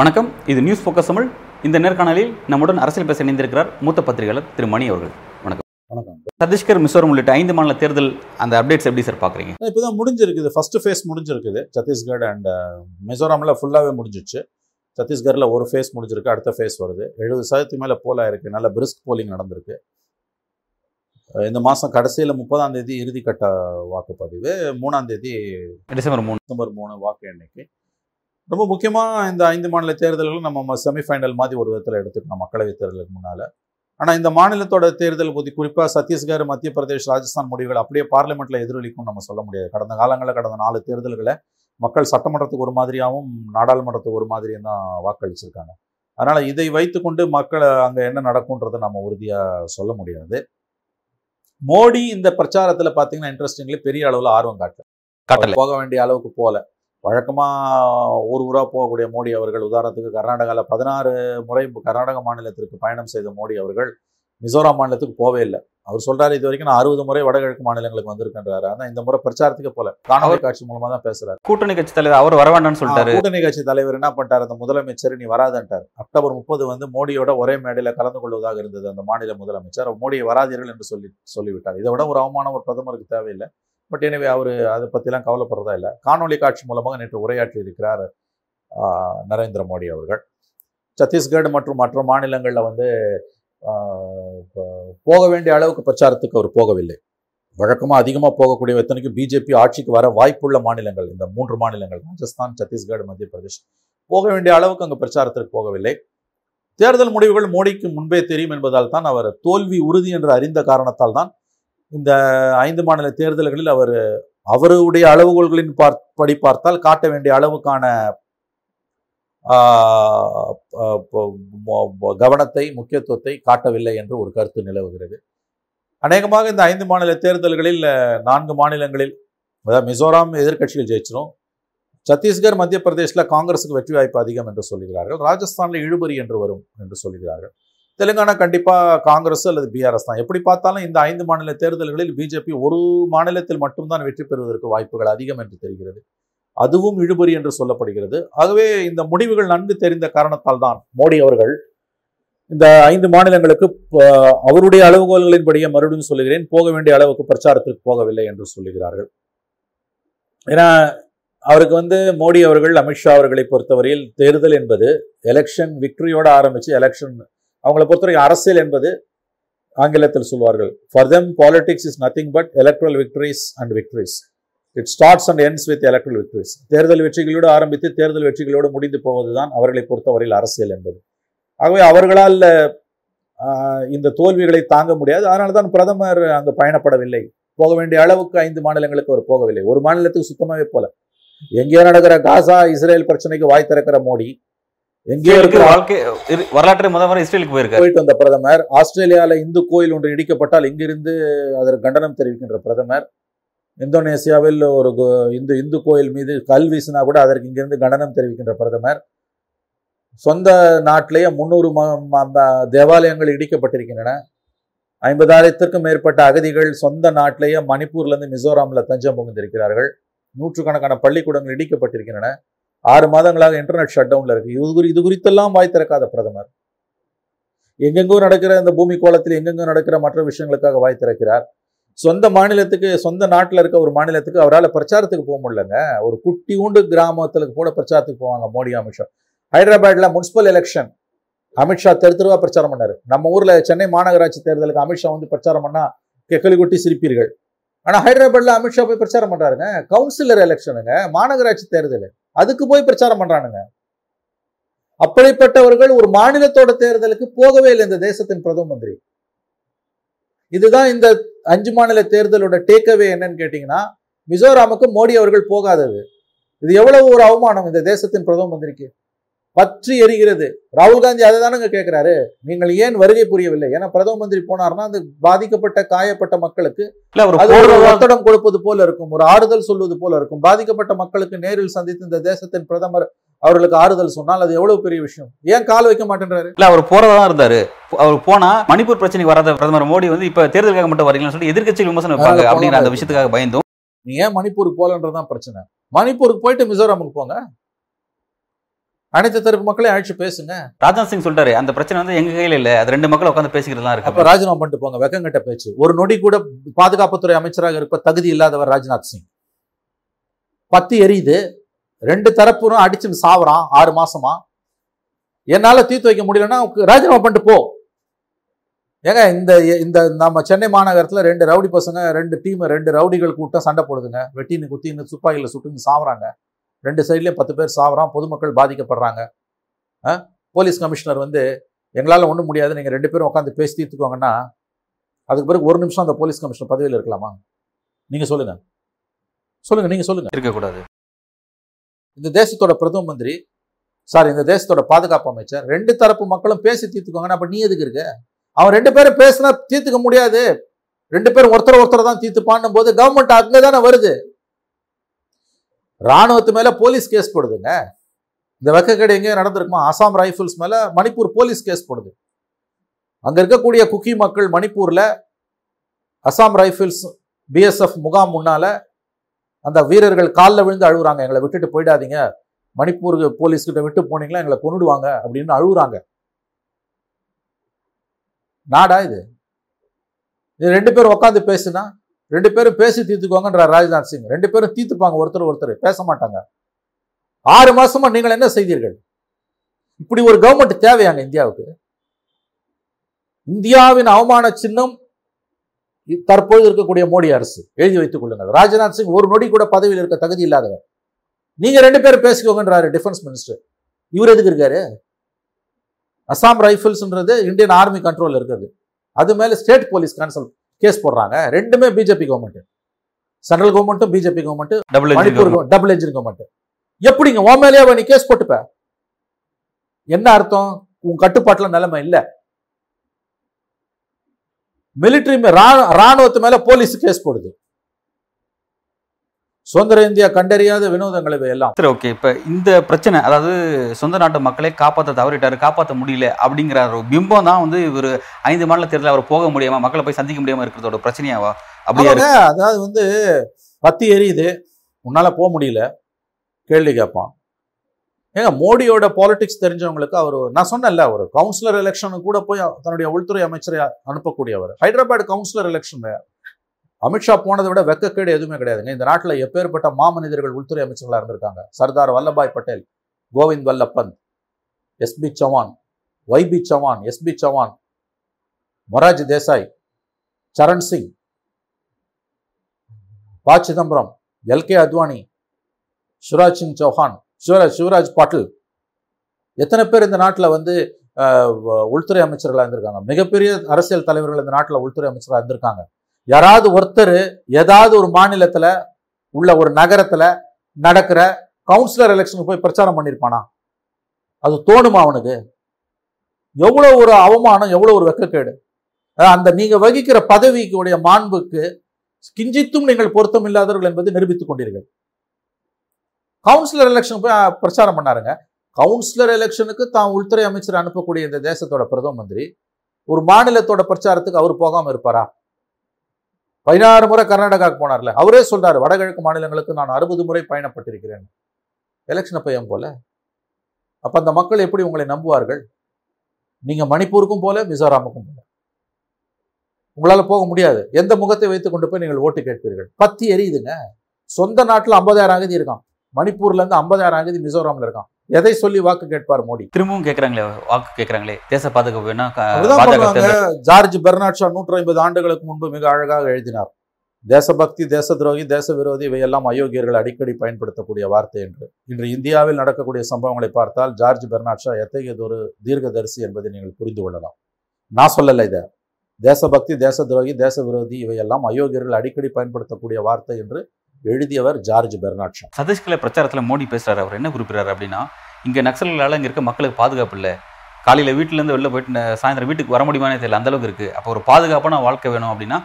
வணக்கம். இது news focus Tamil. இந்த நேர்காணலில் நம்முடன் அரசியல் பேச இணைந்திருக்கிறார் மூத்த பத்திரிகையாளர் திரு மணி அவர்கள். வணக்கம். வணக்கம். சத்தீஸ்கர் மிசோரம் உள்ளிட்ட ஐந்து மாநில தேர்தல் அந்த அப்டேட்ஸ் எப்படி சார் பார்க்குறீங்க இப்போ தான் முடிஞ்சிருக்குது. ஃபர்ஸ்ட் ஃபேஸ் முடிஞ்சிருக்குது. சத்தீஸ்கர் அண்ட் மிசோராமில் ஃபுல்லாகவே முடிஞ்சிச்சு. சத்தீஸ்கரில் ஒரு ஃபேஸ் முடிஞ்சிருக்கு அடுத்த ஃபேஸ் வருது. எழுபது சதவீதத்துக்கு மேலே போலாக இருக்குது நல்ல பிரிஸ்க் போலிங் நடந்திருக்கு. இந்த மாதம் கடைசியில் முப்பதாம் தேதி இறுதிக்கட்ட வாக்குப்பதிவு. மூணாம் தேதி டிசம்பர் மூணு. டிசம்பர் மூணு வாக்கு எண்ணிக்கை. ரொம்ப முக்கியமாக இந்த ஐந்து மாநில தேர்தல்களும் நம்ம செமிஃபைனல் மாதிரி ஒரு விதத்தில் எடுத்துக்கலாம் மக்களவைத் தேர்தலுக்கு முன்னால். ஆனால் இந்த மாநிலத்தோட தேர்தல் பற்றி குறிப்பாக சத்தீஸ்கர் மத்திய பிரதேஷ் ராஜஸ்தான் முடிவுகள் அப்படியே பார்லிமெண்ட்டில் எதிரொலிக்கும் நம்ம சொல்ல முடியாது. கடந்த காலங்களில் கடந்த நாலு தேர்தல்களை மக்கள் சட்டமன்றத்துக்கு ஒரு மாதிரியாகவும் நாடாளுமன்றத்துக்கு ஒரு மாதிரியும் தான் வாக்களிச்சிருக்காங்க. அதனால் இதை வைத்துக்கொண்டு மக்கள் அங்கே என்ன நடக்கும்ன்றதை நம்ம உறுதியாக சொல்ல முடியாது. மோடி இந்த பிரச்சாரத்தில் பார்த்தீங்கன்னா இன்ட்ரெஸ்டிங்லி பெரிய அளவில் ஆர்வம் காட்டல. போக வேண்டிய அளவுக்கு போகல வழக்கமாக ஊர் ஊராக போகக்கூடிய மோடி அவர்கள் உதாரணத்துக்கு கர்நாடகாவில் பதினாறு முறை கர்நாடக மாநிலத்திற்கு பயணம் செய்த மோடி அவர்கள் மிசோராம் மாநிலத்துக்கு போவே இல்லை. அவர் சொல்றாரு இது வரைக்கும் நான் அறுபது முறை வடகிழக்கு மாநிலங்களுக்கு வந்திருக்கின்றாரு. ஆனால் இந்த முறை பிரச்சாரத்துக்கு போல. காணொலி காட்சி மூலமா தான் பேசுறாரு. கூட்டணி கட்சி தலைவர் அவர் வர வேண்டாம்னு சொல்லிட்டாரு. கூட்டணி கட்சி தலைவர் என்ன பண்ணிட்டார்? அந்த முதலமைச்சர் நீ வராதன்ட்டார். அக்டோபர் முப்பது வந்து மோடியோட ஒரே மேடையில் கலந்து கொள்வதாக இருந்தது அந்த மாநில முதலமைச்சர். மோடியை வராதீர்கள் என்று சொல்லி சொல்லிவிட்டார். இதை விட ஒரு அவமானம் ஒரு பிரதமருக்கு தேவையில்லை. பட் எனவே அவர் அதை பற்றிலாம் கவலைப்படுறதா இல்லை. காணொலி காட்சி மூலமாக நேற்று உரையாற்றி இருக்கிறார் ஆஹ், நரேந்திர மோடி அவர்கள். சத்தீஸ்கர் மற்றும் மற்ற மாநிலங்களில் வந்து போக வேண்டிய அளவுக்கு பிரச்சாரத்துக்கு அவர் போகவில்லை. வழக்கமாக அதிகமாக போகக்கூடிய எத்தனைக்கும் பிஜேபி ஆட்சிக்கு வர வாய்ப்புள்ள மாநிலங்கள் இந்த மூன்று மாநிலங்கள் ராஜஸ்தான் சத்தீஸ்கர் மத்திய பிரதேஷ் போக வேண்டிய அளவுக்கு அங்கே பிரச்சாரத்திற்கு போகவில்லை. தேர்தல் முடிவுகள் மோடிக்கு முன்பே தெரியும் என்பதால் தான் அவர் தோல்வி உறுதி என்று அறிந்த காரணத்தால் தான் இந்த ஐந்து மாநில தேர்தல்களில் அவர் அவருடைய அளவுகோள்களின் பார் படி பார்த்தால் காட்ட வேண்டிய அளவுக்கான கவனத்தை முக்கியத்துவத்தை காட்டவில்லை என்று ஒரு கருத்து நிலவுகிறது. அநேகமாக இந்த ஐந்து மாநில தேர்தல்களில் நான்கு மாநிலங்களில் அதாவது மிசோராம் எதிர்க்கட்சிகள் ஜெயிச்சிடும் சத்தீஸ்கர் மத்திய பிரதேசில் காங்கிரஸுக்கு வெற்றி வாய்ப்பு அதிகம் என்று சொல்கிறார்கள். ராஜஸ்தானில் இழுபறி என்று வரும் என்று சொல்கிறார்கள். தெலுங்கானா கண்டிப்பாக காங்கிரஸ் அல்லது பிஆர்எஸ் தான். எப்படி பார்த்தாலும் இந்த ஐந்து மாநில தேர்தல்களில் பிஜேபி ஒரு மாநிலத்தில் மட்டும்தான் வெற்றி பெறுவதற்கு வாய்ப்புகள் அதிகம் என்று தெரிகிறது. அதுவும் இழுபறி என்று சொல்லப்படுகிறது. ஆகவே இந்த முடிவுகள் நன்கு தெரிந்த காரணத்தால் தான் மோடி அவர்கள் இந்த ஐந்து மாநிலங்களுக்கு அவருடைய அளவுகோல்களின்படியே மறுபடியும் சொல்லுகிறேன் போக வேண்டிய அளவுக்கு பிரச்சாரத்திற்கு போகவில்லை என்று சொல்லுகிறார்கள். ஏன்னா அவருக்கு வந்து மோடி அவர்கள் அமித்ஷா அவர்களை பொறுத்தவரையில் தேர்தல் என்பது எலெக்ஷன் விக்டரியோட ஆரம்பித்து எலெக்ஷன் அவங்களை பொறுத்தவரைக்கும் அரசியல் என்பது ஆங்கிலத்தில் சொல்வார்கள். For them politics is nothing but electoral victories and victories it starts and ends with electoral victories தேர்தல் வெற்றிகளோடு ஆரம்பித்து தேர்தல் வெற்றிகளோடு முடிந்து போவதுதான் அவர்களை பொறுத்தவரையில் அரசியல் என்பது. ஆகவே அவர்களால் இந்த தோல்விகளை தாங்க முடியாது. அதனால தான் பிரதமர் அங்கு பயணப்படவில்லை. போக வேண்டிய அளவுக்கு ஐந்து மாநிலங்களுக்கு அவர் போகவில்லை. ஒரு மாநிலத்துக்கு சுத்தமாகவே போல. எங்கேயோ நடக்கிற காசா இஸ்ரேல் பிரச்சனைக்கு வாய் திறக்கிற மோடி எங்கேயோ இருக்கிற வாழ்க்கை வரலாற்று முதல் முறை இஸ்ரேலுக்கு போயிருக்காரு. போயிட்டு வந்த பிரதமர் ஆஸ்திரேலியால இந்து கோயில் ஒன்று இடிக்கப்பட்டால் இங்கிருந்து அதற்கு கண்டனம் தெரிவிக்கின்ற பிரதமர் இந்தோனேசியாவில் ஒரு இந்து இந்து கோயில் மீது கல் வீசினா கூட அதற்கு இங்கிருந்து கண்டனம் தெரிவிக்கின்ற பிரதமர். சொந்த நாட்டிலேயே முன்னூறு தேவாலயங்கள் இடிக்கப்பட்டிருக்கின்றன. ஐம்பதாயிரத்திற்கும் மேற்பட்ட அகதிகள் சொந்த நாட்டிலேயே மணிப்பூர்ல இருந்து மிசோராம்ல தஞ்சம் புகுந்திருக்கிறார்கள். நூற்றுக்கணக்கான பள்ளிக்கூடங்கள் இடிக்கப்பட்டிருக்கின்றன. ஆறு மாதங்களாக இன்டர்நெட் ஷட் டவுன்ல இருக்கு. இது குறி- இது குறித்தெல்லாம் வாய் திறக்காத பிரதமர். எங்கெங்கோ நடக்கிற இந்த பூமி கோலத்தில் எங்கெங்கோ நடக்கிற மற்ற விஷயங்களுக்காக வாய் திறக்கிறார். சொந்த மாநிலத்துக்கு சொந்த நாட்டில் இருக்க ஒரு மாநிலத்துக்கு அவரால் பிரச்சாரத்துக்கு போக முடியலங்க. ஒரு குட்டி உண்டு கிராமத்துல கூட பிரச்சாரத்துக்கு போவாங்க மோடி அமித்ஷா ஹைதராபாத்தில் முனிசிபல் எலெக்ஷன் அமித்ஷா தெரு தெருவா பிரச்சாரம் பண்ணாரு. நம்ம ஊர்ல சென்னை மாநகராட்சி தேர்தலுக்கு அமித்ஷா வந்து பிரச்சாரம் பண்ணா கெக்கலி கொட்டி சிரிப்பீர்கள். ஆனா ஹைதராபாத்தில் அமித்ஷா போய் பிரச்சாரம் பண்ணுறாருங்க கவுன்சிலர் எலெக்ஷனுங்க. மாநகராட்சி தேர்தல். அதுக்கு போய் பிரச்சாரம் பண்றானுங்க. அப்படிப்பட்டவர்கள் ஒரு மாநிலத்தோட தேர்தலுக்கு போகவே இல்லை. இந்த தேசத்தின் பிரதம மந்திரி. இதுதான் இந்த அஞ்சு மாநில தேர்தலோட டேக்அவே என்னன்னு கேட்டீங்கன்னா மிசோராமுக்கு மோடி அவர்கள் போகாதது. இது எவ்வளவு ஒரு அவமானம் இந்த தேசத்தின் பிரதம மந்திரிக்கு. பற்றி எரிகிறது. ராகுல் காந்தி அதை தானங்க கேட்கிறாரு நீங்கள் ஏன் வருகை புரியவில்லை? ஏன்னா பிரதம மந்திரி போனார்னா அந்த பாதிக்கப்பட்ட காயப்பட்ட மக்களுக்கு ஒத்தடம் கொடுப்பது போல இருக்கும். ஒரு ஆறுதல் சொல்வது போல இருக்கும். பாதிக்கப்பட்ட மக்களுக்கு நேரில் சந்தித்து இந்த தேசத்தின் பிரதமர் அவர்களுக்கு ஆறுதல் சொன்னால் அது எவ்வளவு பெரிய விஷயம்? ஏன் கால் வைக்க மாட்டேன்றாரு? இல்ல அவர் போறதா தான் இருந்தாரு. அவர் போனா மணிப்பூர் பிரச்சனைக்கு வராத பிரதமர் மோடி வந்து இப்ப தேர்தலுக்காக மட்டும் வரீங்கன்னு சொல்லி எதிர்க்கட்சியில் விமர்சனம் வைப்பாங்க அப்படிங்கிற அந்த விஷயத்துக்காக பயந்தும். நீ ஏன் மணிப்பூருக்கு போகலன்றதுதான் பிரச்சனை. மணிப்பூருக்கு போயிட்டு மிசோரமுக்கு போங்க. அனைத்து தரப்பு மக்களையும் அழைச்சு பேசுங்க. ராஜ்நாத் சிங் சொல்லிட்டாரு அந்த பிரச்சனை வந்து எங்க கையில இல்ல. அது ரெண்டு மக்கள் உட்காந்து பேசிக்கிறதுலாம் அப்ப இருக்கு ராஜினாமா பண்ணிட்டு போங்க வெக்கங்கட்ட பேச்சு. ஒரு நொடி கூட பாதுகாப்புத்துறை அமைச்சராக இருக்க தகுதி இல்லாதவர் ராஜ்நாத் சிங். பத்தி எரியுது. ரெண்டு தரப்பும் அடிச்சுன்னு சாவறான் ஆறு மாசமா. என்னால் தீர்த்து வைக்க முடியலன்னா ராஜினாமா பண்ணிட்டு போ. ஏங்க இந்த இந்த நம்ம சென்னை மாநகரத்தில் ரெண்டு ரவுடி பசங்க ரெண்டு டீம் ரெண்டு ரவுடிகள் கூட்டம் சண்டை போடுதுங்க. வெட்டின்னு குத்தின்னு துப்பாக்கியில் சுட்டுன்னு சாவறாங்க. ரெண்டு சைட்லேயும் பத்து பேர் சாவறான் பொதுமக்கள் பாதிக்கப்படுறாங்க. ஆ? போலீஸ் கமிஷனர் வந்து எங்களால் ஒன்றும் முடியாது நீங்கள் ரெண்டு பேரும் உட்காந்து பேசி தீர்த்துக்கோங்கன்னா அதுக்கு பிறகு ஒரு நிமிஷம் அந்த போலீஸ் கமிஷனர் பதவியில் இருக்கலாமா? நீங்கள் சொல்லுங்கள் சொல்லுங்கள் நீங்கள் சொல்லுங்கள் இருக்கக்கூடாது. இந்த தேசத்தோட பிரதம மந்திரி சாரி இந்த தேசத்தோட பாதுகாப்பு அமைச்சர் ரெண்டு தரப்பு மக்களும் பேசி தீர்த்துக்கோங்கன்னா அப்ப நீ எதுக்கு இருக்க? அவன் ரெண்டு பேரும் பேசினா தீர்த்துக்க முடியாது. ரெண்டு பேரும் ஒருத்தர் ஒருத்தர் தான் தீர்த்துப்பான்னும் போது கவர்மெண்ட் அங்கே தானே வருது. ராணுவத்து மேலே போலீஸ் கேஸ் போடுதுங்க. இந்த வெக்கக்கேடு எங்கேயும் நடந்திருக்குமா? அசாம் ரைஃபிள்ஸ் மேலே மணிப்பூர் போலீஸ் கேஸ் போடுது. அங்கே இருக்கக்கூடிய குக்கி மக்கள் மணிப்பூரில் அசாம் ரைஃபிள்ஸ் பிஎஸ்எஃப் முகாம் முன்னால அந்த வீரர்கள் காலில் விழுந்து அழுகுறாங்க எங்களை விட்டுட்டு போயிடாதீங்க. மணிப்பூருக்கு போலீஸ்கிட்ட விட்டு போனீங்களா எங்களை கொண்டுடுவாங்க அப்படின்னு அழுகுறாங்க நாடா இது? இது ரெண்டு பேரும் உட்காந்து பேசுனா ரெண்டு பேரும் பேசி தீர்த்துக்குவாங்கன்ற ராஜ்நாத் சிங். ரெண்டு பேரும் தீர்த்துப்பாங்க ஒருத்தர் ஒருத்தர். பேச மாட்டாங்க. ஆறு மாசமா நீங்கள் என்ன செய்தீர்கள்? இப்படி ஒரு கவர்மெண்ட் தேவையாங்க இந்தியாவுக்கு? இந்தியாவின் அவமான சின்னம் தற்போது இருக்கக்கூடிய மோடி அரசு எழுதி வைத்துக் கொள்ளுங்கள். ராஜ்நாத் சிங் ஒரு நொடி கூட பதவியில் இருக்க தகுதி இல்லாதவர். நீங்க ரெண்டு பேரும் பேசிக்கோங்கன்றாரு டிஃபென்ஸ் மினிஸ்டர் இவர் எதுக்கு இருக்காரு? அசாம் ரைஃபிள்ஸ்ன்றது இந்தியன் ஆர்மி கண்ட்ரோல் இருக்குது. அது மேல ஸ்டேட் போலீஸ் கன்சல் கேஸ் போடுறாங்க. ரெண்டுமே பிஜேபி கவர்மெண்ட் சென்ட்ரல் கவர்மெண்ட்டும் BJP government double Manipur double engine government எப்படிங்க? மேலேயே நீ கேஸ் போட்டுப்ப. என்ன அர்த்தம்? உன் கட்டுப்பாட்டுல நிலைமை இல்ல. மிலிட்டரி ராணுவத்து மேல போலீஸ் கேஸ் போடுது. சுதந்திர இந்தியா கண்டறியாத வினோதங்கள் எல்லாம் சரி ஓகே இப்ப இந்த பிரச்சனை அதாவது சொந்த நாட்டு மக்களை காப்பாற்ற தவறிட்டாரு காப்பாற்ற முடியல அப்படிங்கிற ஒரு பிம்பம் தான் வந்து இவர் ஐந்து மாநில தேர்தலில் அவர் போக முடியாம மக்களை போய் சந்திக்க முடியாம இருக்கிறதோட பிரச்சனையாவா? அப்படியா அதாவது வந்து பத்தி எரியுது. உன்னால போக முடியல. கேள்வி கேட்பான் ஏங்க மோடியோட பாலிடிக்ஸ் தெரிஞ்சவங்களுக்கு அவர் நான் சொன்னேன்ல ஒரு கவுன்சிலர் எலெக்ஷனு கூட போய் தன்னுடைய உள்துறை அமைச்சரை அனுப்பக்கூடியவர். ஹைதராபாத் கவுன்சிலர் எலெக்ஷன் அமித்ஷா போனதை விட வெக்கக்கேடு எதுவுமே கிடையாதுங்க. இந்த நாட்டில் எப்பேற்பட்ட மாமனிதர்கள் உள்துறை அமைச்சர்களாக இருந்திருக்காங்க? Sardar Vallabhbhai Patel Govind Vallappan S B Chavan Y B Chavan S B Chavan Morarji Desai Charan Singh P Chidambaram L K Advani Shivraj Singh Chouhan Shivraj Shivraj Patil. எத்தனை பேர் இந்த நாட்டில் வந்து உள்துறை அமைச்சர்களாக இருந்திருக்காங்க? மிகப்பெரிய அரசியல் தலைவர்கள் இந்த நாட்டில் உள்துறை அமைச்சராக இருந்திருக்காங்க. யாராவது ஒருத்தர் ஏதாவது ஒரு மாநிலத்தில் உள்ள ஒரு நகரத்தில் நடக்கிற கவுன்சிலர் எலெக்ஷனுக்கு போய் பிரச்சாரம் பண்ணியிருப்பானா அது தோணுமா அவனுக்கு? எவ்வளோ ஒரு அவமானம் எவ்வளோ ஒரு வெக்கக்கேடு. அந்த நீங்கள் வகிக்கிற பதவிக்குடைய மாண்புக்கு கிஞ்சித்தும் நீங்கள் பொருத்தம் இல்லாதவர்கள் என்பதை நிரூபித்துக் கொண்டீர்கள். கவுன்சிலர் எலெக்ஷன் போய் பிரச்சாரம் பண்ணாருங்க. கவுன்சிலர் எலெக்ஷனுக்கு தான் உள்துறை அமைச்சர் அனுப்பக்கூடிய இந்த தேசத்தோட பிரதம மந்திரி ஒரு மாநிலத்தோட பிரச்சாரத்துக்கு அவர் போகாமல் இருப்பாரா? பதினாறு முறை கர்நாடகாவுக்கு போனார்ல. அவரே சொல்றாரு வடகிழக்கு மாநிலங்களுக்கு நான் அறுபது முறை பயணப்பட்டிருக்கிறேன் எலெக்ஷன் பையன் ஏன் போல? அப்ப அந்த மக்கள் எப்படி உங்களை நம்புவார்கள்? நீங்க மணிப்பூருக்கும் போல மிசோராமுக்கும் போல. உங்களால போக முடியாது. எந்த முகத்தை வைத்துக் கொண்டு போய் நீங்கள் ஓட்டு கேட்பீர்கள்? பத்தி எரியுதுங்க. சொந்த நாட்டில் ஐம்பதாயிரம் அகதி இருக்கான். மணிப்பூர்ல இருந்து ஐம்பதாயிரம் அகதி மிசோராம்ல இருக்கான். எதை சொல்லி வாக்கு கேட்பார் மோடி? திரும்பவும் கேக்குறாங்களே வாக்கு கேக்குறாங்களே. தேச பாதுகாப்பு வேணா ஜார்ஜ் பெர்னாட் ஷா நூற்றி ஐம்பது ஆண்டுகளுக்கு முன்பு மிக அழகாக எழுதினார். தேசபக்தி தேச துரோகி தேச விரோதி இவையெல்லாம் அயோக்கியர்கள் அடிக்கடி பயன்படுத்தக்கூடிய வார்த்தை என்று. இன்று இந்தியாவில் நடக்கக்கூடிய சம்பவங்களை பார்த்தால் ஜார்ஜ் பெர்னாட் ஷா எத்தகையதொரு தீர்க்கதரிசி என்பதை நீங்கள் புரிந்து கொள்ளலாம். நான் சொல்லலை இதை. தேசபக்தி தேச துரோகி தேச விரோதி இவையெல்லாம் அயோக்கியர்கள் அடிக்கடி பயன்படுத்தக்கூடிய வார்த்தை என்று எழுதியவர் ஜார்ஜ் பெர்னாட் ஷா. பிரச்சாரத்துல மோடி பேசுறாரு. அவர் என்ன குறிப்பிடுறாரு அப்படின்னா இங்க நக்சல்களால இங்க இருக்க மக்களுக்கு பாதுகாப்பு இல்ல. காலையில வீட்டுல இருந்து வெளில போயிட்டு சாயந்தரம் வீட்டுக்கு வர முடியுமானே தெரியல. அந்த அளவுக்கு இருக்கு. அப்போ ஒரு பாதுகாப்பான வாழ்க்கை வேணும் அப்படின்னா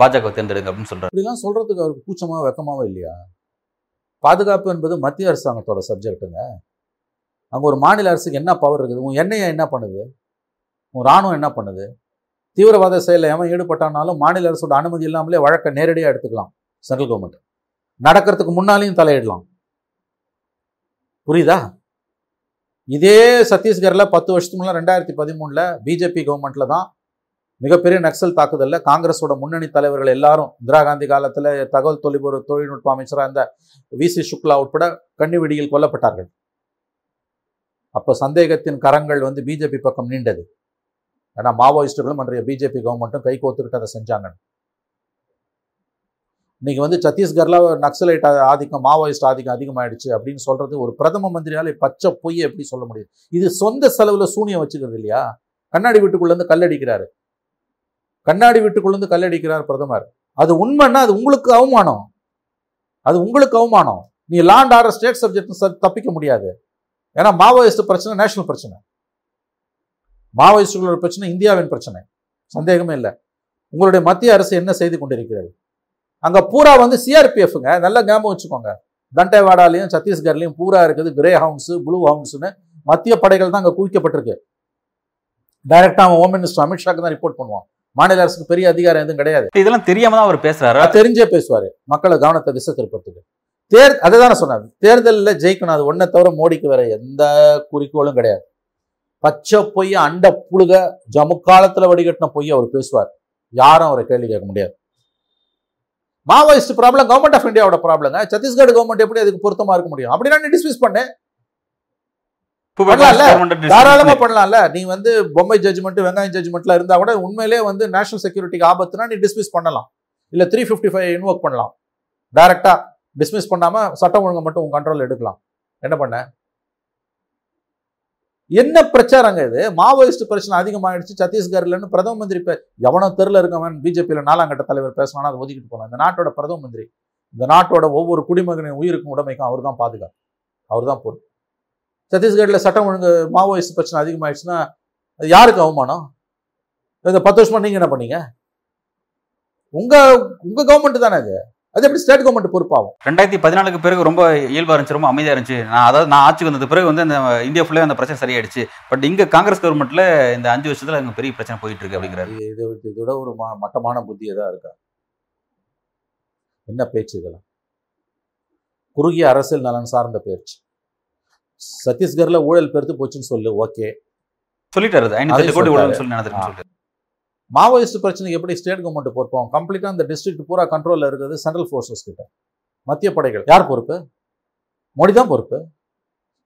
பாஜக தேர்ந்தெடுங்க அப்படின்னு சொல்றாரு. இப்படிலாம் சொல்றதுக்கு அவருக்கு கூச்சமா வெக்கமாவோ இல்லையா? பாதுகாப்பு என்பது மத்திய அரசாங்கத்தோட சப்ஜெக்ட்டுங்க. அங்கே ஒரு மாநில அரசுக்கு என்ன பவர் இருக்குது? உன் எண்ணெயை என்ன பண்ணுது? உன் ராணுவம் என்ன பண்ணுது? தீவிரவாத செயலில் எவன் ஈடுபட்டானாலும் மாநில அரசோட அனுமதி இல்லாமலே வழக்கை நேரடியாக எடுத்துக்கலாம். சென்ட்ரல் கவர்மெண்ட் நடக்கிறதுக்கு முன்னாலையும் தலையிடலாம். புரியுதா? இதே சத்தீஸ்கரில் பத்து வருஷத்துக்கு முன்னாடி ரெண்டாயிரத்தி பதிமூணில் பிஜேபி கவர்மெண்ட்டில் தான் மிகப்பெரிய நக்சல் தாக்குதலில் காங்கிரஸோட முன்னணி தலைவர்கள் எல்லாரும் இந்திரா காந்தி காலத்தில் தகவல் தொழில்பொரு தொழில்நுட்ப அமைச்சராக இருந்த வி. சி. சுக்லா உட்பட கண்ணிவிடியில் கொல்லப்பட்டார்கள். அப்போ சந்தேகத்தின் கரங்கள் வந்து பிஜேபி பக்கம் நீண்டது. ஏன்னா மாவோயிஸ்டுகளும் அன்றைய பிஜேபி கவர்மெண்ட்டும் கை கோத்துக்கிட்டு அதை செஞ்சாங்க இன்னைக்கு வந்து சத்தீஸ்கரில் நக்சலைட் ஆதிக்கம் மாவோயிஸ்ட் ஆதிக்கம் அதிகமாயிடுச்சு அப்படின்னு சொல்றது ஒரு பிரதம மந்திரியால பச்சை பொய் எப்படி சொல்ல முடியும்? இது சொந்த செலவில் சூனியம் வச்சுக்கிறது இல்லையா? கண்ணாடி வீட்டுக்குள்ளே இருந்து கல்லடிக்கிறாரு கண்ணாடி வீட்டுக்குள்ளே இருந்து கல்லடிக்கிறார் பிரதமர். அது உண்மைன்னா அது உங்களுக்கு அவமானம். அது உங்களுக்கு அவமானம். நீ லாண்ட் ஆர்டர் ஸ்டேட் சப்ஜெக்ட் தப்பிக்க முடியாது. ஏன்னா மாவோயிஸ்ட் பிரச்சனை நேஷனல் பிரச்சனை. மாவோயிஸ்டுகளோட பிரச்சனை இந்தியாவின் பிரச்சனை. சந்தேகமே இல்லை. உங்களுடைய மத்திய அரசு என்ன செய்து கொண்டிருக்கிறது? அங்க பூரா வந்து சிஆர்பிஎஃப்ங்க நல்ல ஞாபகம் வச்சுக்கோங்க. தண்டேவாடாலையும் சத்தீஸ்கர்லையும் பூரா இருக்குது. கிரே ஹவுன்ஸ் ப்ளூ ஹவுன்ஸ்னு மத்திய படைகள் தான் அங்க குவிக்கப்பட்டிருக்கு. டைரக்டா அவன் ஹோம் மினிஸ்டர் அமித்ஷாக்கு தான் ரிப்போர்ட் பண்ணுவான். மாநில அரசுக்கு பெரிய அதிகாரம் எதுவும் கிடையாது. இதெல்லாம் தெரியாம தான் அவர் பேசுறாரு? தெரிஞ்சே பேசுவாரு. மக்களை கவனத்தை திசை திருப்பத்துக்கு தேர் அதை தானே சொன்னார். தேர்தலில் ஜெயிக்கணும். அது ஒன்றை தவிர மோடிக்கு வேற எந்த குறிக்கோளும் கிடையாது. பச்சை பொய் அண்ட புழுக ஜமுக்காலத்துல வடிகட்டின பொய் அவர் பேசுவார். யாரும் அவரை கேள்வி கேட்க முடியாது. மாவோயிஸ்ட் ப்ராப்ளம் கவர்மெண்ட் ஆஃப் இந்தியாவோட ப்ராப்ளங்க சத்தீஸ்கர் கவர்மெண்ட் எப்படி அதுக்கு பொருத்தமா இருக்க முடியும்? அப்படின்னா நீ டிஸ்மிஸ் பண்ணு பண்ணலாம்ல? தாராளமா பண்ணலாம்ல? நீ வந்து பொம்மை ஜட்ஜ்மெண்ட் வெங்காயம் ஜட்ஜ்மெண்ட்ல இருந்தா கூட உண்மையிலே வந்து நேஷனல் செக்யூரிட்டிக்கு ஆபத்துனா நீ டிஸ்மிஸ் பண்ணலாம். இல்ல த்ரீ ஃபிஃப்டி ஃபைவ் இன்வோக் பண்ணலாம். டைரக்டா டிஸ்மிஸ் பண்ணாம சட்டம் ஒழுங்கை மட்டும் உன் கண்ட்ரோல் எடுக்கலாம். என்ன பண்ண? என்ன பிரச்சாரங்க இது? மாவோயிஸ்ட் பிரச்சனை அதிகமாகிடுச்சு சத்தீஸ்கர்லன்னு பிரதம மந்திரி பே எவனோ தெருல இருக்கவன் பிஜேபியில் நாலாம் கட்ட தலைவர் பேசினா அதை ஒதுக்கிட்டு போகலாம் இந்த நாட்டோட பிரதம மந்திரி இந்த நாட்டோட ஒவ்வொரு குடிமகனின் உயிருக்கும் உடமைக்கும் அவர் தான் பாதுகாப்பு. அவர் தான் பொருள் சத்தீஸ்கரில் சட்டம் ஒழுங்கு மாவோயிஸ்ட் பிரச்சனை அதிகமாகிடுச்சுன்னா அது யாருக்கு அவமானம்? இந்த பத்து வருஷமா நீங்கள் என்ன பண்ணீங்க? உங்கள் உங்கள் கவர்மெண்ட் தானே அது? அது எப்படி ஸ்டேட் கவர்மெண்ட் பொறுப்பாகும்? ரெண்டாயிரத்தி பதினாலுக்கு பிறகு ரொம்ப இயல்பா இருந்துச்சு ரொம்ப அமைதியா இருந்துச்சு. நான் அதாவது நான் ஆட்சிக்கு வந்தது பிறகு வந்து அந்த இந்தியா ஃபுல்லா அந்த பிரச்சனை சரியாயிடுச்சு. பட் இங்க காங்கிரஸ் கவர்மெண்ட்ல இந்த அஞ்சு வருஷத்துல அங்க பெரிய பிரச்சனை போயிட்டு இருக்கு அப்படிங்கிறாரு. இது இது இதோட ஒரு மட்டமான புத்தி தான் இருக்கா? என்ன பேச்சு இதெல்லாம்? குறுகிய அரசியல் நலன் சார்ந்த பேச்சு. சத்தீஸ்கர்ல ஊழல் பெருத்து போச்சுன்னு சொல்லு ஓகே. சொல்லிட்டாரு. ஐநூத்தி கோடி. உடனே சொல்லி சொல்லிட்டாரு. மாவோயிஸ்ட் பிரச்சனைக்கு எப்படி ஸ்டேட் கவர்மெண்ட் பொறுப்பாகும் கம்ப்ளீட்டா அந்த டிஸ்ட்ரிக்ட் பூரா கண்ட்ரோல்ல இருக்கிறது சென்ட்ரல் ஃபோர்ஸஸ் கிட்ட. மத்திய படைகள். யார் பொறுப்பு? மோடி தான் பொறுப்பு.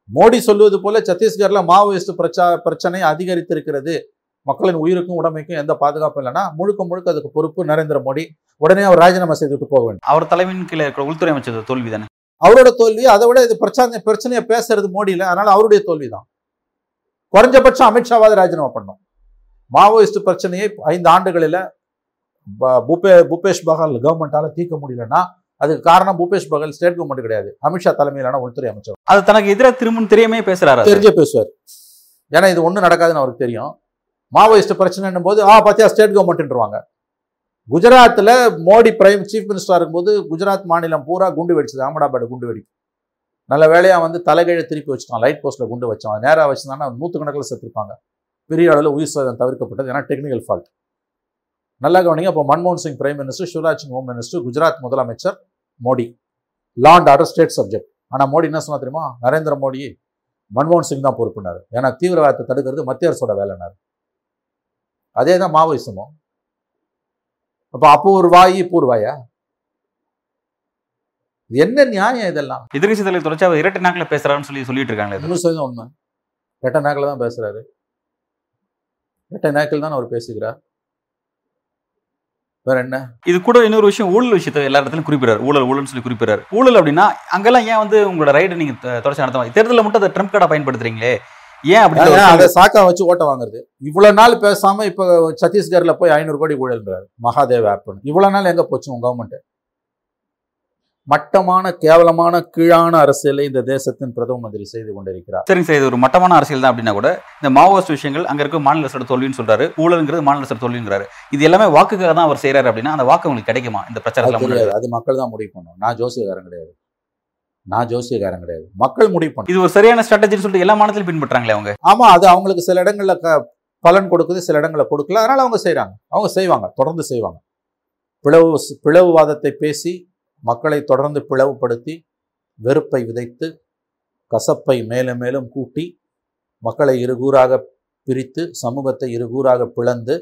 மோடி சொல்லுவது போல சத்தீஸ்கர்ல மாவோயிஸ்ட் பிரச்சா பிரச்சனை அதிகரித்திருக்கிறது. மக்களின் உயிருக்கும் உடைமைக்கும் எந்த பாதுகாப்பும் இல்லைன்னா முழுக்க முழுக்க அதுக்கு பொறுப்பு நரேந்திர மோடி. உடனே அவர் ராஜினாமா செய்துட்டு போக வேண்டும். அவர் தலைமையின் கீழே இருக்கிற உள்துறை அமைச்சர் தோல்வி தானே? அவரோட தோல்வி அதை விட இது பிரச்சனை பிரச்சனையை பேசுறது மோடி இல்லை அதனால அவருடைய தோல்வி தான் குறைஞ்சபட்சம் அமித்ஷாவாவது ராஜினாமா பண்ணும் மாவோயிஸ்ட் பிரச்சனையை ஐந்து ஆண்டுகளில் பூபே பூபேஷ் பகல் கவர்மெண்டால தீர்க்க முடியலன்னா அதுக்கு காரணம் பூபேஷ் பகல் ஸ்டேட் கவர்மெண்ட் கிடையாது. அமித்ஷா தலைமையிலான உள்துறை அமைச்சர். அது தனக்கு எதிராக திரும்பும் தெரியாமே பேசுறாரு அது. தெரிஞ்சே பேசுவார். ஏன்னா இது ஒன்றும் நடக்காதுன்னு அவருக்கு தெரியும். மாவோயிஸ்ட் பிரச்சனைன்னும் போது ஆ பாத்தியா ஸ்டேட் கவர்மெண்ட்ன்றவாங்க. குஜராத்தில் மோடி பிரைம் சீஃப் மினிஸ்டராக இருக்கும்போது குஜராத் மாநிலம் பூரா குண்டு வெடிச்சது. அகமதாபாத் குண்டு வெடி நல்ல வேலையா வந்து தலைகீழ திருப்பி வச்சுட்டான். லைட் போஸ்ட்ல குண்டு வச்சான் நேராக வச்சிருந்தாங்கன்னா நூற்றுக்கணக்கில் செத்துருப்பாங்க. பெரிய அளவில் உயிர் சேதம் தவிர்க்கப்பட்டது. ஏன்னா டெக்னிக்கல் ஃபால்ட் நல்லா கவனிங்க. அப்போ மன்மோகன் Singh prime minister Shivraj Singh home minister Gujarat முதலமைச்சர் Modi. Law and order state subject ஆனால் மோடி என்ன சொன்னா தெரியுமா? நரேந்திர மோடி மன்மோகன் சிங் தான் பொறுப்புனாரு. ஏன்னா தீவிரவாதத்தை தடுக்கிறது மத்திய அரசோட வேலைனாரு. அதே தான் மாவோயிசமும். அப்போ அப்போ ஒரு வாய் இப்போ ஒரு வாயா? இது என்ன நியாயம் இதெல்லாம்? எதிர்கட்சி தலைவர் தொடர்ச்சி அவர் இரட்டை நாக்கில் பேசுறாருன்னு சொல்லி சொல்லிட்டு இருக்காங்களே. இது. இன்னும் சதவீதம் உண்மை. ரெட்டை நாக்கில் தான் பேசுறாரு. ரெட்டை நாக்கில் தான் அவர் பேசுகிறார் வேற என்ன? இது கூட இன்னொரு விஷயம் ஊழல் விஷயத்தை எல்லா இடத்துலயும் குறிப்பிடாரு ஊழல் ஊழல்னு சொல்லி குறிப்பிடாரு ஊழல் அப்படின்னா அங்கெல்லாம் ஏன் வந்து உங்களோட ரைடு நீங்க தொடர்ச்சி நடத்த தேர்தலில் மட்டும் அதை ட்ரம்ப் கார்டை பயன்படுத்துறீங்களே? ஏன் அப்படி அதை சாக்கா வச்சு ஓட்ட வாங்குறது. இவ்வளவு நாள் பேசாம இப்ப சத்தீஸ்கர்ல போய் ஐநூறு கோடி ஊழல்ன்றாரு. மகாதேவ் ஆப்னு இவ்வளவு நாள் எங்க போச்சு உங்க கவர்மெண்ட் மட்டமான கேவலமான கீழான அரசியலை இந்த தேசத்தின் பிரதம மந்திரி செய்து கொண்டிருக்கிறார். சரிங்க சார் இது ஒரு மட்டமான அரசியல் தான் அப்படின்னா கூட இந்த மாவோயிஸ்ட் விஷயங்கள் அங்க இருக்க மாநில அரசோட தோல்வின்னு சொல்றாரு ஊழல்ங்கிறது மாநில அரசோட தோல்விங்கிறாரு. இது எல்லாமே வாக்குக்காக தான் அவர் செய்யறாரு அப்படின்னா அந்த வாக்கு உங்களுக்கு கிடைக்குமா? இந்த பிரச்சாரத்தில் அது மக்கள் தான் முடிவு பண்ணும் நான் ஜோசியக்காரன் கிடையாது. நான் ஜோசியக்காரன் கிடையாது. மக்கள் முடிவு பண்ண இது ஒரு சரியான ஸ்ட்ராட்டஜின்னு சொல்லிட்டு எல்லா மாநிலத்திலும் பின்பற்றாங்களே அவங்க? ஆமா அது அவங்களுக்கு சில இடங்கள்ல பலன் கொடுக்குது சில இடங்கள்ல கொடுக்கல. அதனால அவங்க செய்றாங்க. அவங்க செய்வாங்க தொடர்ந்து செய்வாங்க. பிளவு பிளவுவாதத்தை பேசி மக்களை தொடர்ந்து பிளவுபடுத்தி வெறுப்பை விதைத்து கசப்பை மேலும் மேலும் கூட்டி மக்களை இருகூறாக பிரித்து சமூகத்தை இருகூறாக பிளந்து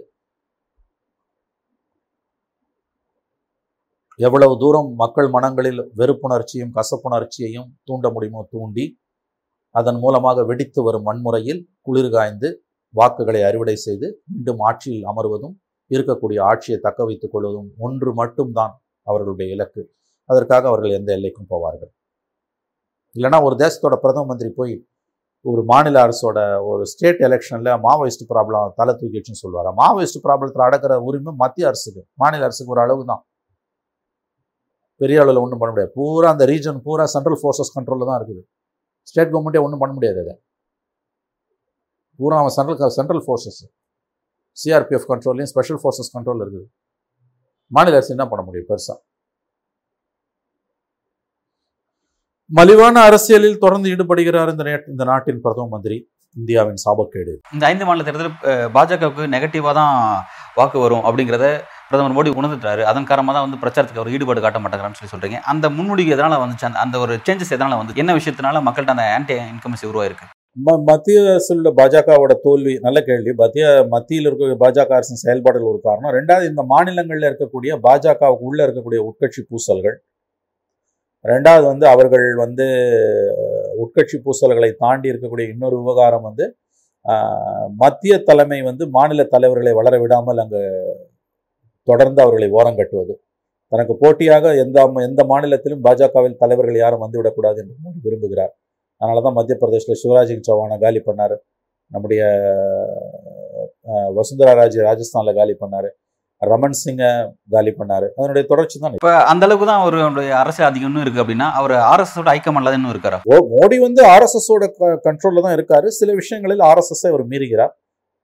எவ்வளவு தூரம் மக்கள் மனங்களில் வெறுப்புணர்ச்சியும் கசப்புணர்ச்சியையும் தூண்ட முடியுமோ தூண்டி அதன் மூலமாக வெடித்து வரும் வன்முறையில் குளிர்காய்ந்து வாக்குகளை அறுவடை செய்து மீண்டும் ஆட்சியில் அமர்வதும் இருக்கக்கூடிய ஆட்சியை தக்க வைத்துக் கொள்வதும் ஒன்று மட்டும்தான் அவர்களுடைய இலக்கு. அதற்காக அவர்கள் எந்த எல்லைக்கும் போவார்கள். இல்லைன்னா ஒரு தேசத்தோட பிரதம மந்திரி போய் ஒரு மாநில அரசோட ஒரு ஸ்டேட் எலெக்ஷனில் மாவோயிஸ்ட் ப்ராப்ளம் தலை தூக்கிடுச்சுன்னு சொல்லுவார்? மாவோயிஸ்ட் ப்ராப்ளத்தில் அடக்கிற உரிமை மத்திய அரசுக்கு மாநில அரசுக்கு ஒரு அளவு தான் பெரிய அளவில் ஒன்றும் பண்ண முடியாது. பூரா அந்த ரீஜன் பூரா சென்ட்ரல் ஃபோர்ஸஸ் கண்ட்ரோலில் தான் இருக்குது. ஸ்டேட் கவர்மெண்ட்டே ஒன்றும் பண்ண முடியாது அதை. பூரா அவன் சென்ட்ரல் சென்ட்ரல் ஃபோர்ஸஸ் சிஆர்பிஎஃப் கண்ட்ரோல்லையும் ஸ்பெஷல் ஃபோர்ஸஸ் கண்ட்ரோல் இருக்குது. மாநில அரசு என்ன பண்ண முடியும்? பெருசாக மலிவான அரசியலில் தொடர்ந்து ஈடுபடுகிறார் இந்த இந்த நாட்டின் பிரதம மந்திரி. இந்தியாவின் சாபக்கேடு. இந்த ஐந்து மாநில தேர்தல் பாஜகவுக்கு நெகட்டிவாக தான் வாக்கு வரும் அப்படிங்கிறத பிரதமர் மோடி உணர்ந்துட்டாரு. அதன் காரணமாக தான் வந்து பிரச்சாரத்துக்கு அவர் ஈடுபாடு காட்ட மாட்டேங்கிறான்னு சொல்லி சொல்றீங்க. அந்த முன்முடிவு எதனால வந்துச்சு? அந்த அந்த ஒரு சேஞ்சஸ் எதனால வந்து என்ன விஷயத்தினால மக்கள்கிட்ட அந்த ஆன்டி இன்கமசி உருவாயிருக்கு? ம- மத்திய அரசில் உள்ள பாஜகவோட தோல்வி நல்ல கேள்வி. மத்திய மத்தியில் இருக்க பாஜக அரசின் செயல்பாடுகள் ஒரு காரணம். ரெண்டாவது இந்த மாநிலங்களில் இருக்கக்கூடிய பாஜகவுக்கு உள்ள இருக்கக்கூடிய உட்கட்சி பூசல்கள். ரெண்டாவது வந்து அவர்கள் வந்து உட்கட்சி பூசல்களை தாண்டி இருக்கக்கூடிய இன்னொரு விவகாரம் வந்து மத்திய தலைமை வந்து மாநில தலைவர்களை வளர விடாமல் அங்கு தொடர்ந்து அவர்களை ஓரங்கட்டுவது தனக்கு போட்டியாக எந்த எந்த மாநிலத்திலும் பாஜகவில் தலைவர்கள் யாரும் வந்துவிடக்கூடாது என்று மோடி விரும்புகிறார். அதனால தான் மத்திய பிரதேசில் சிவராஜ் சிங் சௌஹானை காலி பண்ணார். நம்முடைய வசுந்தரா ராஜே ராஜஸ்தானில் காலி பண்ணார். ரமன் சிங்கை காலி பண்ணார். அதனுடைய தொடர்ச்சி தான். இப்போ அந்த அளவுக்கு தான் அவருடைய அரசியல் அதிகம்னு இருக்கு அப்படின்னா அவர் ஆர்எஸ்எஸோட ஐக்கியம் அல்லது இன்னும் இருக்காரா? மோடி வந்து ஆர்எஸ்எஸோட கண்ட்ரோலில் தான் இருக்காரு. சில விஷயங்களில் ஆர்எஸ்எஸ் அவர் மீறுகிறார்.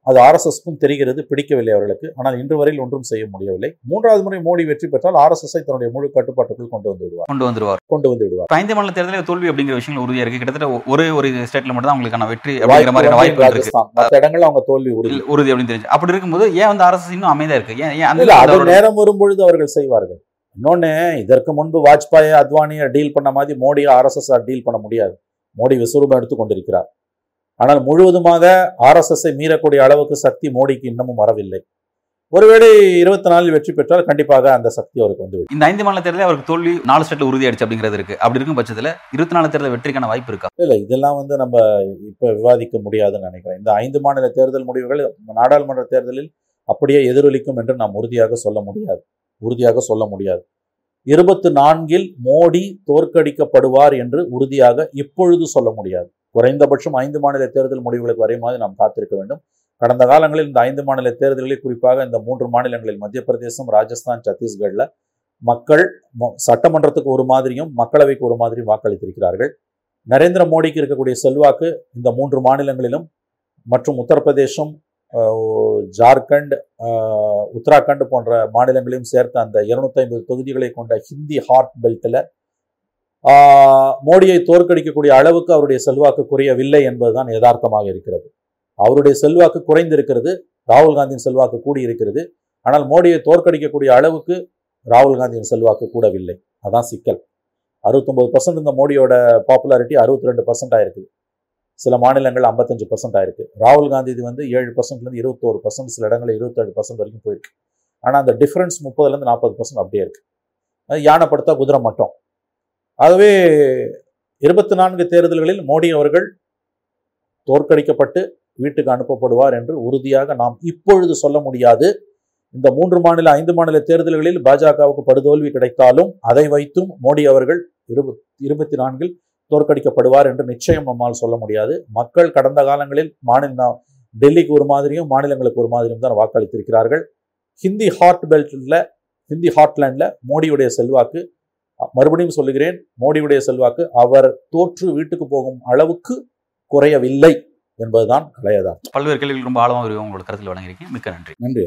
அது ஆர்எஸ்எஸ்க்கும் தெரிகிறது பிடிக்கவில்லை அவர்களுக்கு. ஆனால் இன்று வரையில் ஒன்றும் செய்ய முடியவில்லை. மூன்றாவது முறை மோடி வெற்றி பெற்றால் ஆர்எஸ்எஸ்ஐ தன்னுடைய முழு கட்டுப்பாட்டுக்குள் கொண்டு வந்து விடுவார். கொண்டு வந்துருவார் கொண்டு வந்து விடுவார். ஐந்து மாநில தேர்தலில் தோல்வி அப்படிங்கிற விஷயங்கள் உறுதியா இருக்கு. கிட்டத்தட்ட ஒரே ஒரு ஸ்டேட்ல மட்டும் தான் அவங்களுக்கான வெற்றி அப்படிங்கிற மாதிரியான வாய்ப்பு இருக்கு. மற்ற இடங்கள்ல அவங்க தோல்வி உறுதி. உறுதி அப்படின்னு தெரிஞ்சு. அப்படி இருக்கும்போது ஏன் வந்து அரசு இன்னும் அமைதியா இருக்கு? ஏன் அது நேரம் வரும்பொழுது அவர்கள் செய்வார்கள். இன்னொன்னு இதற்கு முன்பு வாஜ்பாய் அத்வானியை டீல் பண்ண மாதிரி மோடியை ஆர்எஸ்எஸ் டீல் பண்ண முடியாது. மோடி விஸ்வரூபம் எடுத்துக் கொண்டிருக்கிறார். ஆனால் முழுவதுமாக ஆர்எஸ்எஸ்ஐ மீறக்கூடிய அளவுக்கு சக்தி மோடிக்கு இன்னமும் வரவில்லை. ஒருவேளை இருபத்தி நாலில் வெற்றி பெற்றால் கண்டிப்பாக அந்த சக்தி அவருக்கு வந்துவிடும். இந்த ஐந்து மாநில தேர்தலில் அவருக்கு தோல்வி நாலு ஸ்டேட்ல உறுதி ஆயிடுச்சு அப்படிங்கிறது இருக்கு. அப்படி இருக்கும் பட்சத்துல இருபத்தி நாலு தேர்தல் வெற்றிக்கான வாய்ப்பு இருக்கா? இல்லை இதெல்லாம் வந்து நம்ம இப்ப விவாதிக்க முடியாதுன்னு நினைக்கிறேன். இந்த ஐந்து மாநில தேர்தல் முடிவுகள் நாடாளுமன்ற தேர்தலில் அப்படியே எதிரொலிக்கும் என்று நாம் உறுதியாக சொல்ல முடியாது. உறுதியாக சொல்ல முடியாது. இருபத்து நான்கில் மோடி தோற்கடிக்கப்படுவார் என்று உறுதியாக இப்பொழுது சொல்ல முடியாது. குறைந்தபட்சம் ஐந்து மாநில தேர்தல் முடிவுகளுக்கு வரையுமாறு நாம் காத்திருக்க வேண்டும். கடந்த காலங்களில் இந்த ஐந்து மாநில தேர்தல்களில் குறிப்பாக இந்த மூன்று மாநிலங்களில் மத்திய பிரதேசம் ராஜஸ்தான் சத்தீஸ்கரில் மக்கள் சட்டமன்றத்துக்கு ஒரு மாதிரியும் மக்களவைக்கு ஒரு மாதிரியும் வாக்களித்திருக்கிறார்கள். நரேந்திர மோடிக்கு இருக்கக்கூடிய செல்வாக்கு இந்த மூன்று மாநிலங்களிலும் மற்றும் உத்தரப்பிரதேசம் ஜார்க்கண்ட் உத்தராகண்ட் போன்ற மாநிலங்களையும் சேர்த்த அந்த 250 ஐம்பது தொகுதிகளை கொண்ட ஹிந்தி ஹார்ட் பெல்ட்டில் மோடியை தோற்கடிக்கக்கூடிய அளவுக்கு அவருடைய செல்வாக்கு குறையவில்லை என்பதுதான் யதார்த்தமாக இருக்கிறது. அவருடைய செல்வாக்கு குறைந்திருக்கிறது ராகுல் காந்தியின் செல்வாக்கு கூடியிருக்கிறது. ஆனால் மோடியை தோற்கடிக்கக்கூடிய அளவுக்கு ராகுல் காந்தியின் செல்வாக்கு கூடவில்லை. அதான் சிக்கல். அறுபத்தொம்பது பர்சன்ட் இந்த மோடியோட பாப்புலாரிட்டி அறுபத்தி ரெண்டு பர்சன்ட் ஆயிருக்கு. சில மாநிலங்கள் ஐம்பத்தஞ்சு பர்சன்ட் ஆயிருக்கு. ராகுல் காந்தி இது வந்து ஏழு பர்சன்ட்லேருந்து இருபத்தோரு பர்சன்ட் சில இடங்களில் இருபத்தேழு பர்சன்ட் வரைக்கும் போயிருக்கு. ஆனால் அந்த டிஃப்ரென்ஸ் முப்பதுலேருந்து நாற்பது பர்சன்ட் அப்படியே இருக்குது யானைப்படுத்தா குதிரை மட்டும். ஆகவே இருபத்தி நான்கு தேர்தல்களில் மோடி அவர்கள் தோற்கடிக்கப்பட்டு வீட்டுக்கு அனுப்பப்படுவார் என்று உறுதியாக நாம் இப்பொழுது சொல்ல முடியாது. இந்த மூன்று மாநில ஐந்து மாநில தேர்தல்களில் பாஜகவுக்கு படுதோல்வி கிடைத்தாலும் அதை வைத்தும் மோடி அவர்கள் இருபத் இருபத்தி நான்கில் தோற்கடிக்கப்படுவார் என்று நிச்சயம் நம்மால் சொல்ல முடியாது. மக்கள் கடந்த காலங்களில் மாநில டெல்லிக்கு ஒரு மாதிரியும் மாநிலங்களுக்கு ஒரு மாதிரியும் தான் வாக்களித்திருக்கிறார்கள். ஹிந்தி ஹாட் பெல்ட்டில் ஹிந்தி ஹார்ட்லேண்டில் மோடியுடைய செல்வாக்கு மறுபடியும் சொல்லுகிறேன் மோடியுடைய செல்வாக்கு அவர் தோற்று வீட்டுக்கு போகும் அளவுக்கு குறையவில்லை என்பதுதான் கலையதான் பல்வேறு கேள்விகள் ரொம்ப ஆழமாக உங்களோட கருத்தில் வழங்கியிருக்கீங்க. மிக்க நன்றி. நன்றி